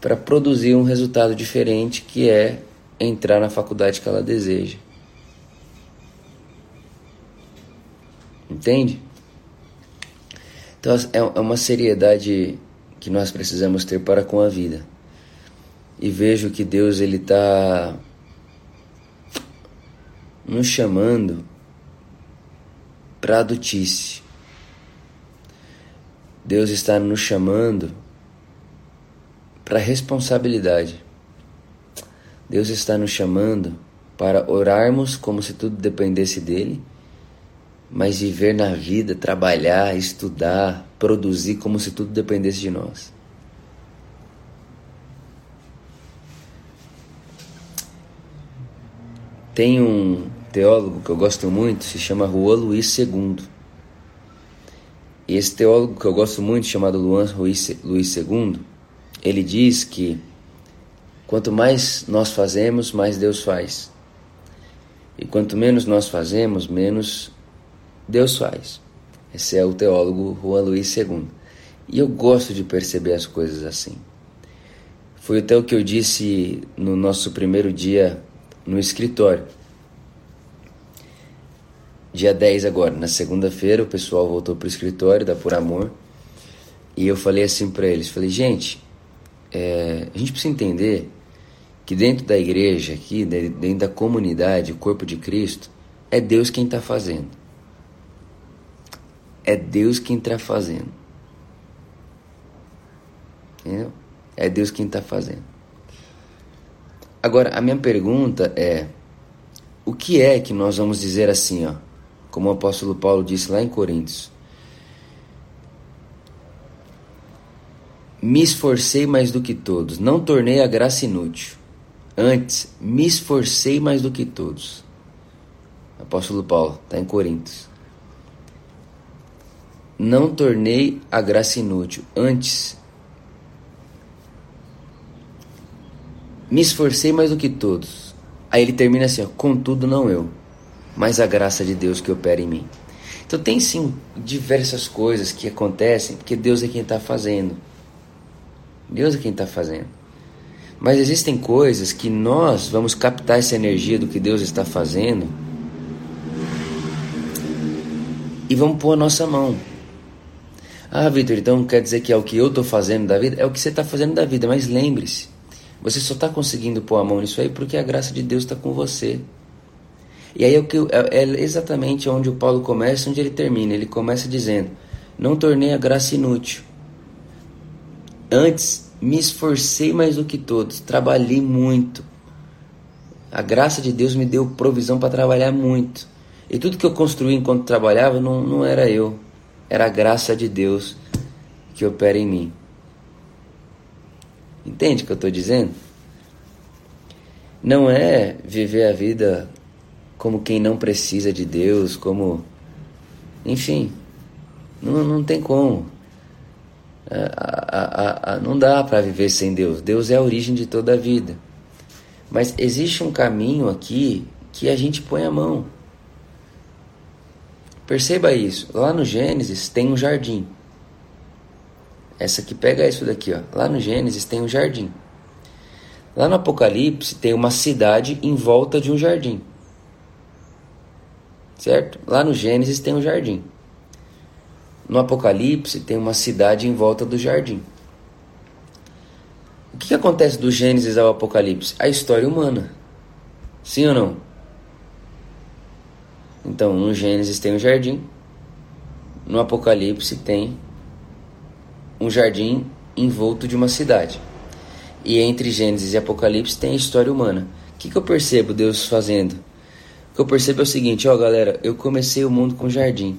[SPEAKER 1] para produzir um resultado diferente que é entrar na faculdade que ela deseja. Entende? Então é, é uma seriedade que nós precisamos ter para com a vida e vejo que Deus ele está nos chamando para adultice. Deus está nos chamando para responsabilidade. Deus está nos chamando para orarmos como se tudo dependesse dele, mas viver na vida, trabalhar, estudar, produzir como se tudo dependesse de nós. Tem um teólogo que eu gosto muito, se chama Juan Luiz II. Esse teólogo que eu gosto muito, chamado Luan Luiz II, ele diz que quanto mais nós fazemos, mais Deus faz. E quanto menos nós fazemos, menos Deus faz. Esse é o teólogo Juan Luiz II. E eu gosto de perceber as coisas assim. Foi até o que eu disse no nosso primeiro dia no escritório. dia 10 agora, na segunda-feira, o pessoal voltou pro escritório da Por Amor. E eu falei assim para eles, falei, gente, é, a gente precisa entender que dentro da igreja aqui, dentro da comunidade, o corpo de Cristo, é Deus quem está fazendo. É Deus quem está fazendo. Entendeu? É Deus quem está fazendo. Agora, a minha pergunta é: o que é que nós vamos dizer assim, ó? Como o apóstolo Paulo disse lá em Coríntios. Me esforcei mais do que todos, não tornei a graça inútil. Antes, me esforcei mais do que todos. Apóstolo Paulo, está em Coríntios. Não tornei a graça inútil. Antes, me esforcei mais do que todos. Aí ele termina assim: ó, contudo, não eu mas a graça de Deus que opera em mim. Então tem sim diversas coisas que acontecem porque Deus é quem está fazendo. Deus é quem está fazendo. Mas existem coisas que nós vamos captar essa energia do que Deus está fazendo e vamos pôr a nossa mão. Ah, Vitor, então quer dizer que é o que eu estou fazendo da vida? É o que você está fazendo da vida, mas lembre-se, você só está conseguindo pôr a mão nisso aí porque a graça de Deus está com você. E aí é, é, é exatamente onde o Paulo começa, onde ele termina. Ele começa dizendo: Não tornei a graça inútil. Antes me esforcei mais do que todos, trabalhei muito. A graça de Deus me deu provisão para trabalhar muito. E tudo que eu construí enquanto trabalhava não, não era eu, era a graça de Deus que opera em mim. Entende o que eu estou dizendo? Não é viver a vida como quem não precisa de Deus, como. Enfim, não, não tem como. A, a, a, não dá para viver sem Deus. Deus é a origem de toda a vida. Mas existe um caminho aqui que a gente põe a mão. Perceba isso. Lá no Gênesis tem um jardim. Essa aqui pega isso daqui, ó. Lá no Gênesis tem um jardim. Lá no Apocalipse tem uma cidade em volta de um jardim certo? Lá no Gênesis tem um jardim. No Apocalipse tem uma cidade em volta do jardim. O que, que acontece do Gênesis ao Apocalipse? A história humana. Sim ou não? Então, no Gênesis tem um jardim, no Apocalipse tem um jardim envolto de uma cidade. E entre Gênesis e Apocalipse tem a história humana. O que, que eu percebo Deus fazendo? O que eu percebo é o seguinte, ó galera, eu comecei o mundo com jardim.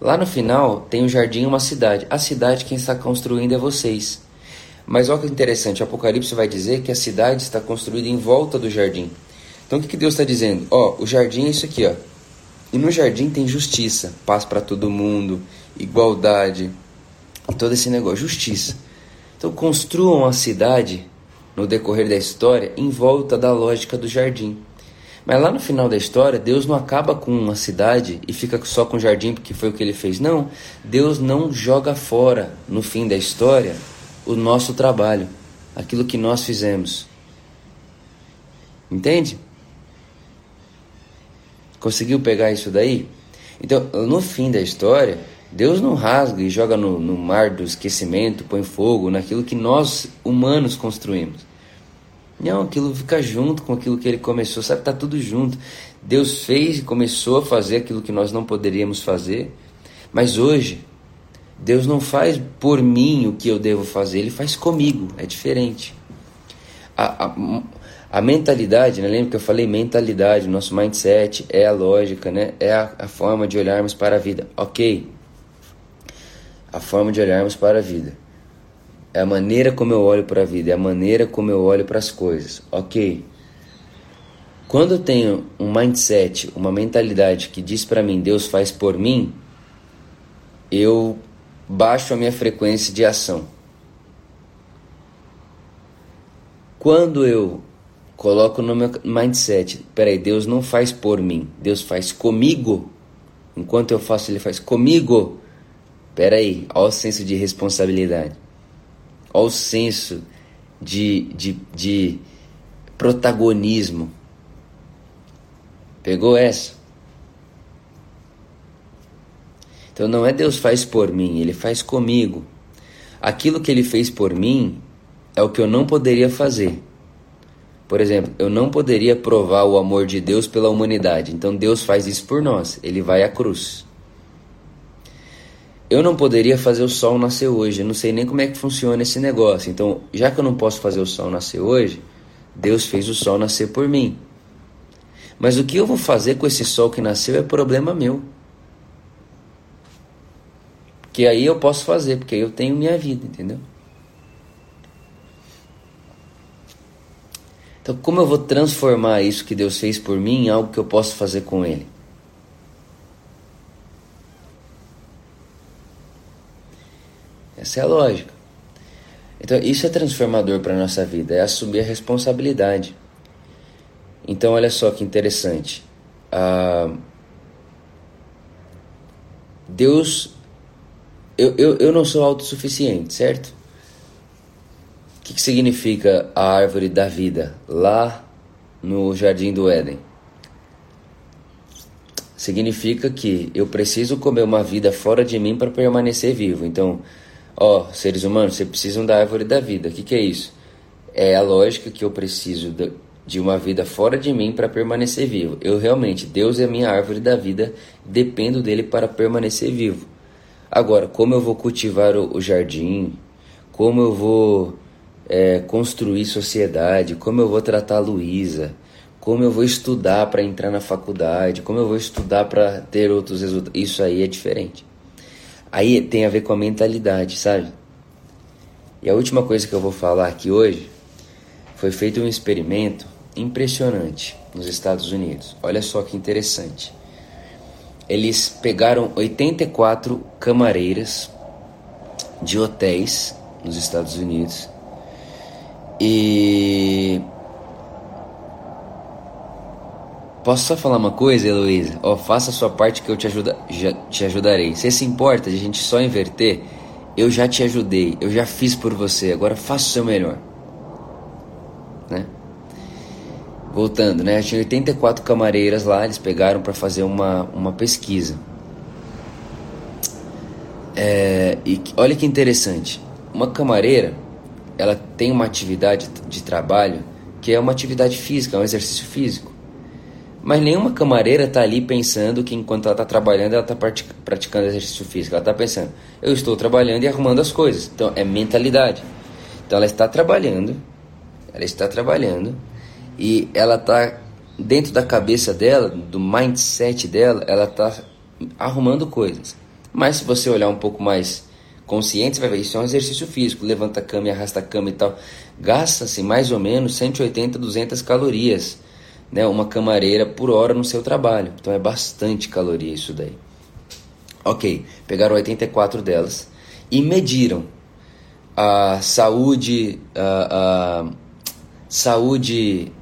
[SPEAKER 1] Lá no final tem um jardim e uma cidade. A cidade quem está construindo é vocês. Mas olha que interessante, o Apocalipse vai dizer que a cidade está construída em volta do jardim. Então o que, que Deus está dizendo? Ó, o jardim é isso aqui, ó. E no jardim tem justiça, paz para todo mundo, igualdade, todo esse negócio, justiça. Então construam a cidade no decorrer da história em volta da lógica do jardim. Mas lá no final da história, Deus não acaba com uma cidade e fica só com o jardim porque foi o que ele fez. Não, Deus não joga fora no fim da história o nosso trabalho, aquilo que nós fizemos. Entende? Conseguiu pegar isso daí? Então, no fim da história, Deus não rasga e joga no, no mar do esquecimento, põe fogo naquilo que nós humanos construímos. Não, aquilo fica junto com aquilo que ele começou, sabe? Tá tudo junto. Deus fez e começou a fazer aquilo que nós não poderíamos fazer. Mas hoje, Deus não faz por mim o que eu devo fazer, Ele faz comigo, é diferente. A, a, a mentalidade, né? lembra que eu falei mentalidade, nosso mindset é a lógica, né? é a, a forma de olharmos para a vida. Ok, a forma de olharmos para a vida. É a maneira como eu olho para a vida, é a maneira como eu olho para as coisas. Ok. Quando eu tenho um mindset, uma mentalidade que diz para mim Deus faz por mim, eu baixo a minha frequência de ação. Quando eu coloco no meu mindset, peraí, Deus não faz por mim, Deus faz comigo. Enquanto eu faço, Ele faz comigo. Peraí, olha o senso de responsabilidade. Olha o senso de, de, de protagonismo. Pegou essa? Então não é Deus faz por mim, ele faz comigo. Aquilo que ele fez por mim é o que eu não poderia fazer. Por exemplo, eu não poderia provar o amor de Deus pela humanidade. Então Deus faz isso por nós. Ele vai à cruz. Eu não poderia fazer o sol nascer hoje. Eu não sei nem como é que funciona esse negócio. Então, já que eu não posso fazer o sol nascer hoje, Deus fez o sol nascer por mim. Mas o que eu vou fazer com esse sol que nasceu é problema meu. Que aí eu posso fazer, porque eu tenho minha vida, entendeu? Então, como eu vou transformar isso que Deus fez por mim em algo que eu posso fazer com Ele? Essa é a lógica. Então, isso é transformador para a nossa vida, é assumir a responsabilidade. Então, olha só que interessante. Ah, Deus. Eu, eu, eu não sou autossuficiente, certo? O que, que significa a árvore da vida lá no jardim do Éden? Significa que eu preciso comer uma vida fora de mim para permanecer vivo. Então, Ó, oh, seres humanos, vocês precisam da árvore da vida. O que, que é isso? É a lógica que eu preciso de uma vida fora de mim para permanecer vivo. Eu realmente, Deus é a minha árvore da vida, dependo dele para permanecer vivo. Agora, como eu vou cultivar o, jardim, como eu vou é, construir sociedade, como eu vou tratar a Luísa, como eu vou estudar para entrar na faculdade, como eu vou estudar para ter outros resultados, isso aí é diferente. Aí tem a ver com a mentalidade, sabe? E a última coisa que eu vou falar aqui hoje foi feito um experimento impressionante nos Estados Unidos. Olha só que interessante. Eles pegaram 84 camareiras de hotéis nos Estados Unidos e Posso só falar uma coisa, Heloísa? Ó, oh, faça a sua parte que eu te, ajuda, já, te ajudarei. Você se importa de a gente só inverter? Eu já te ajudei, eu já fiz por você, agora faça o seu melhor. Né? Voltando, né? Tinha 84 camareiras lá, eles pegaram para fazer uma, uma pesquisa. É, e olha que interessante. Uma camareira, ela tem uma atividade de trabalho que é uma atividade física, é um exercício físico. Mas nenhuma camareira está ali pensando que enquanto ela está trabalhando, ela está praticando exercício físico. Ela está pensando, eu estou trabalhando e arrumando as coisas. Então é mentalidade. Então ela está trabalhando, ela está trabalhando e ela está dentro da cabeça dela, do mindset dela, ela está arrumando coisas. Mas se você olhar um pouco mais consciente, você vai ver isso é um exercício físico. Levanta a cama e arrasta a cama e tal. Gasta-se mais ou menos 180, 200 calorias né, uma camareira por hora no seu trabalho. Então é bastante caloria isso daí. Ok, pegaram 84 delas e mediram a saúde, a, a saúde,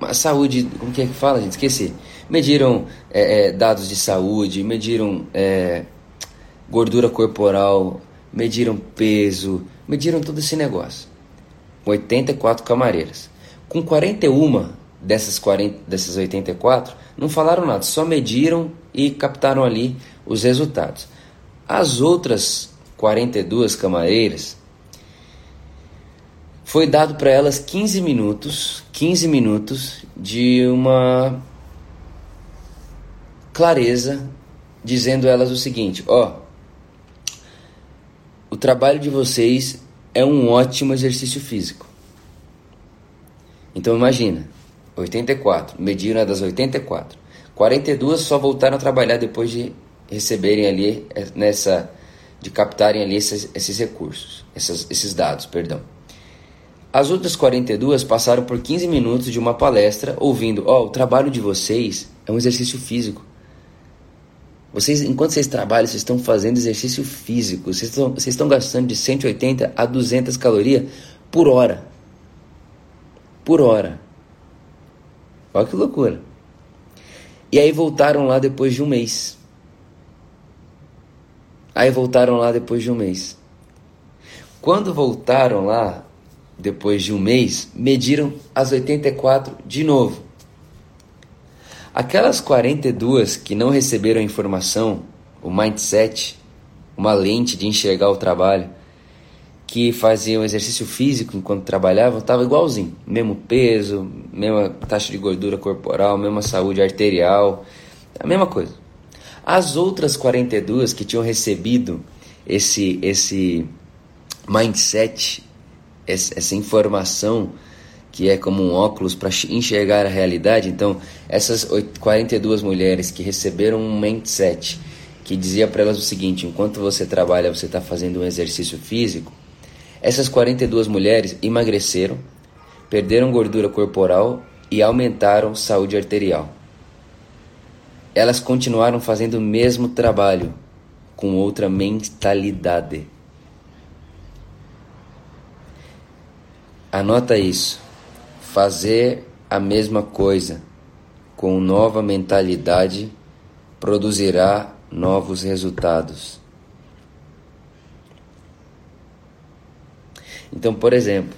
[SPEAKER 1] a saúde, como que é que fala, gente? Esqueci. Mediram é, é, dados de saúde, mediram é, gordura corporal, mediram peso, mediram todo esse negócio. 84 camareiras. Com 41 dessas, 40, dessas 84 não falaram nada, só mediram e captaram ali os resultados. As outras 42 camareiras foi dado para elas 15 minutos, 15 minutos de uma clareza, dizendo elas o seguinte: ó, o trabalho de vocês é um ótimo exercício físico. Então imagina, 84. Mediram a das 84. 42 só voltaram a trabalhar depois de receberem ali eh, nessa de captarem ali esses, esses recursos, esses, dados, perdão. As outras 42 passaram por 15 minutos de uma palestra ouvindo, ó, oh, o trabalho de vocês é um exercício físico. Vocês, enquanto vocês trabalham, vocês estão fazendo exercício físico. Vocês estão, vocês estão gastando de 180 a 200 calorias por hora. Por hora. Olha que loucura. E aí voltaram lá depois de um mês. Aí voltaram lá depois de um mês. Quando voltaram lá, depois de um mês, mediram as 84 de novo. Aquelas 42 que não receberam a informação o mindset, uma lente de enxergar o trabalho, que faziam exercício físico enquanto trabalhavam, estava igualzinho, mesmo peso, mesma taxa de gordura corporal, mesma saúde arterial, a mesma coisa. As outras 42 que tinham recebido esse esse mindset, essa informação que é como um óculos para enxergar a realidade. Então, essas 42 mulheres que receberam um mindset que dizia para elas o seguinte: enquanto você trabalha, você está fazendo um exercício físico. Essas 42 mulheres emagreceram, perderam gordura corporal e aumentaram saúde arterial. Elas continuaram fazendo o mesmo trabalho, com outra mentalidade. Anota isso fazer a mesma coisa com nova mentalidade produzirá novos resultados. Então, por exemplo,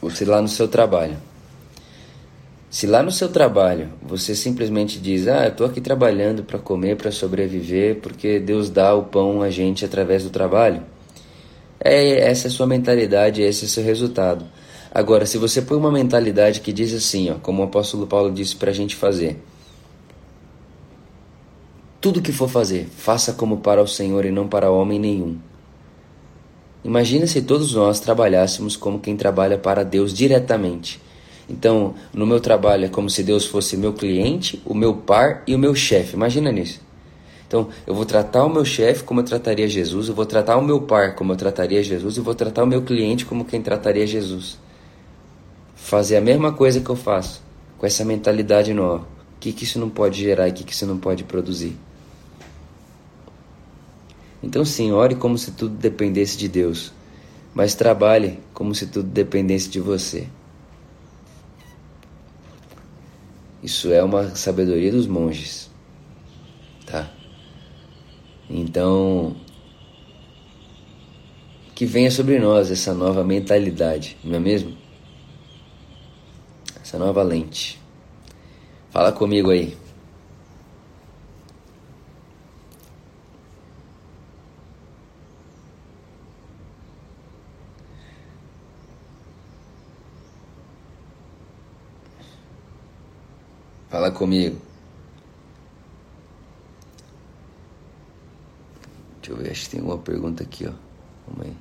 [SPEAKER 1] você lá no seu trabalho. Se lá no seu trabalho você simplesmente diz: Ah, eu estou aqui trabalhando para comer, para sobreviver, porque Deus dá o pão a gente através do trabalho. É, essa é a sua mentalidade, esse é o seu resultado. Agora, se você põe uma mentalidade que diz assim, ó, como o apóstolo Paulo disse para a gente fazer, tudo que for fazer, faça como para o Senhor e não para homem nenhum. Imagina se todos nós trabalhássemos como quem trabalha para Deus diretamente. Então, no meu trabalho é como se Deus fosse meu cliente, o meu par e o meu chefe. Imagina nisso. Então, eu vou tratar o meu chefe como eu trataria Jesus, eu vou tratar o meu par como eu trataria Jesus, e vou tratar o meu cliente como quem trataria Jesus fazer a mesma coisa que eu faço, com essa mentalidade nova. O que, que isso não pode gerar e o que, que isso não pode produzir? Então, sim, ore como se tudo dependesse de Deus, mas trabalhe como se tudo dependesse de você. Isso é uma sabedoria dos monges, tá? Então, que venha sobre nós essa nova mentalidade, não é mesmo? essa nova lente. Fala comigo aí. Fala comigo. Deixa eu ver, acho que tem uma pergunta aqui, ó. Aí.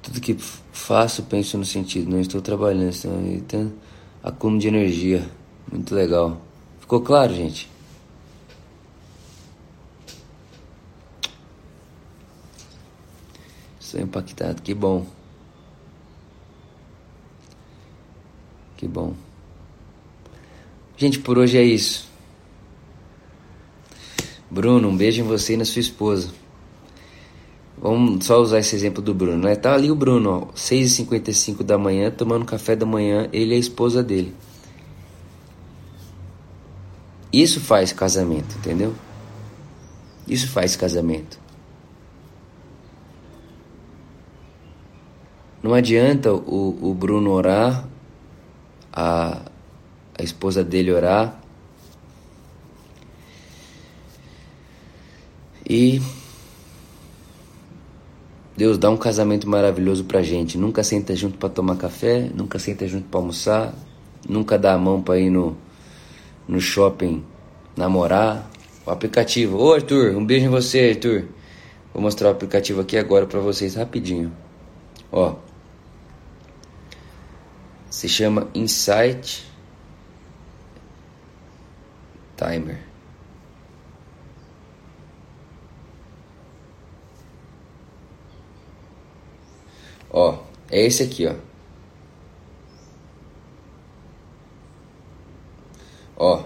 [SPEAKER 1] Tudo que faço, penso no sentido. Não estou trabalhando, então acúmulo de energia. Muito legal. Ficou claro, gente? Estou impactado. Que bom. Que bom. Gente, por hoje é isso. Bruno, um beijo em você e na sua esposa. Vamos só usar esse exemplo do Bruno, né? Tá ali o Bruno, ó, 6h55 da manhã, tomando café da manhã, ele e a esposa dele. Isso faz casamento, entendeu? Isso faz casamento. Não adianta o, o Bruno orar, a, a esposa dele orar e Deus dá um casamento maravilhoso pra gente. Nunca senta junto para tomar café, nunca senta junto para almoçar, nunca dá a mão para ir no, no shopping namorar. O aplicativo. Ô Arthur, um beijo em você, Arthur. Vou mostrar o aplicativo aqui agora para vocês rapidinho. Ó. Se chama Insight Timer. Ó, é esse aqui, ó. Ó,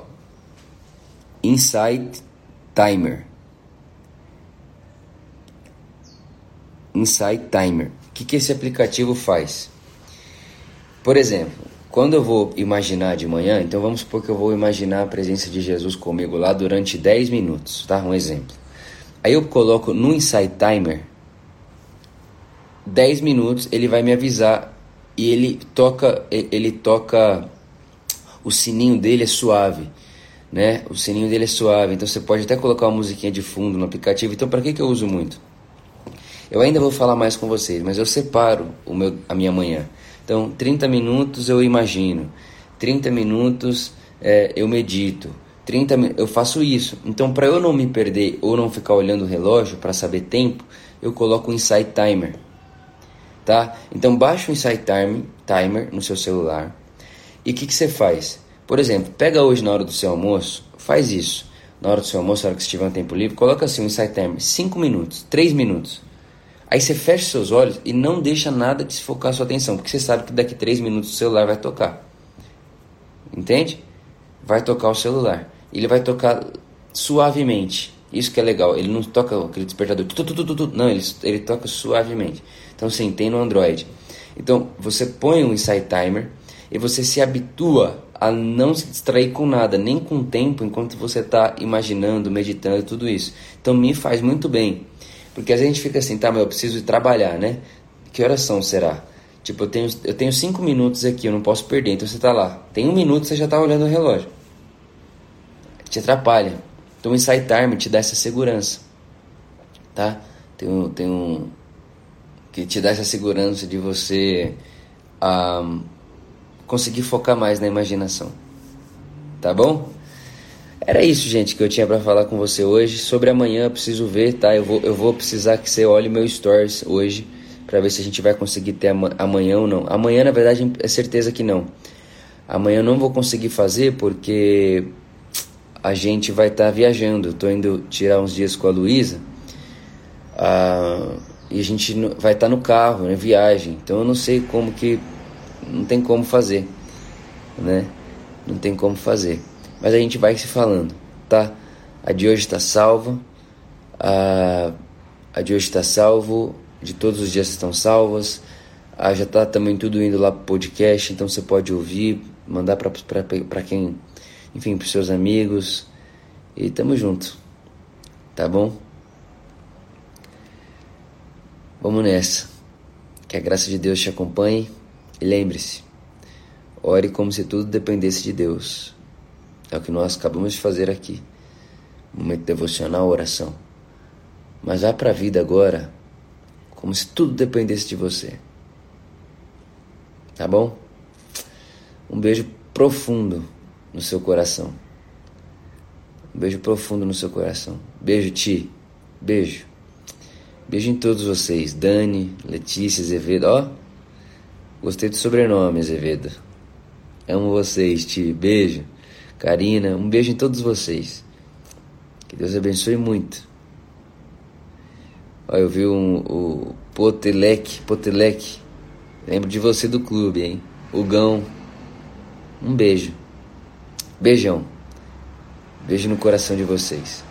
[SPEAKER 1] Insight Timer. Insight Timer. O que, que esse aplicativo faz? Por exemplo, quando eu vou imaginar de manhã, então vamos supor que eu vou imaginar a presença de Jesus comigo lá durante 10 minutos, tá? Um exemplo. Aí eu coloco no Insight Timer 10 minutos ele vai me avisar e ele toca ele toca o sininho dele é suave, né? O sininho dele é suave, então você pode até colocar uma musiquinha de fundo no aplicativo. Então para que que eu uso muito? Eu ainda vou falar mais com vocês, mas eu separo o meu a minha manhã. Então 30 minutos eu imagino, 30 minutos é, eu medito, 30 eu faço isso. Então para eu não me perder ou não ficar olhando o relógio para saber tempo, eu coloco o Insight Timer tá? Então baixa o Insight Time, Timer no seu celular. E o que, que você faz? Por exemplo, pega hoje na hora do seu almoço, faz isso. Na hora do seu almoço, na hora que você tiver um tempo livre, coloca assim um Insight Timer, 5 minutos, 3 minutos. Aí você fecha seus olhos e não deixa nada desfocar sua atenção, porque você sabe que daqui 3 minutos o celular vai tocar. Entende? Vai tocar o celular. Ele vai tocar suavemente. Isso que é legal. Ele não toca aquele despertador. Tu, tu, tu, não, ele, ele toca suavemente. Então sim, tem no Android. Então você põe um Insight Timer e você se habitua a não se distrair com nada, nem com o tempo, enquanto você está imaginando, meditando, tudo isso. Então me faz muito bem. Porque a gente fica assim, tá, mas eu preciso ir trabalhar, né? Que oração será? Tipo, eu tenho, eu tenho cinco minutos aqui, eu não posso perder. Então você está lá. Tem um minuto, você já está olhando o relógio. Te atrapalha. Então o Insight Timer te dá essa segurança. Tá? Tem um, tem um, que te dá essa segurança de você um, conseguir focar mais na imaginação. Tá bom? Era isso, gente, que eu tinha para falar com você hoje. Sobre amanhã, eu preciso ver, tá? Eu vou, eu vou precisar que você olhe meu stories hoje para ver se a gente vai conseguir ter amanhã ou não. Amanhã, na verdade, é certeza que não. Amanhã eu não vou conseguir fazer porque a gente vai estar tá viajando. Estou indo tirar uns dias com a Luísa. Uh, e a gente vai estar tá no carro, né, viagem. Então eu não sei como que não tem como fazer, né? Não tem como fazer. Mas a gente vai se falando, tá? A de hoje está salva. A, a de hoje está salvo. De todos os dias estão salvas. Já está também tudo indo lá pro podcast, então você pode ouvir, mandar para quem, enfim, para seus amigos. E tamo junto. Tá bom? Vamos nessa. Que a graça de Deus te acompanhe e lembre-se: ore como se tudo dependesse de Deus. É o que nós acabamos de fazer aqui. Momento devocional, oração. Mas vá para a vida agora como se tudo dependesse de você. Tá bom? Um beijo profundo no seu coração. Um beijo profundo no seu coração. Beijo, Ti. Beijo. Beijo em todos vocês. Dani, Letícia, Azevedo. Ó, gostei do sobrenome, Azevedo. Amo vocês, Ti. Beijo. Karina, um beijo em todos vocês. Que Deus abençoe muito. Ó, eu vi um, o Potelec, Potelec. Lembro de você do clube, hein? O Gão. Um beijo. Beijão. Beijo no coração de vocês.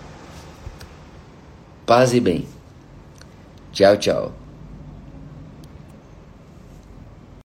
[SPEAKER 1] Paz e bem. Tchau, tchau.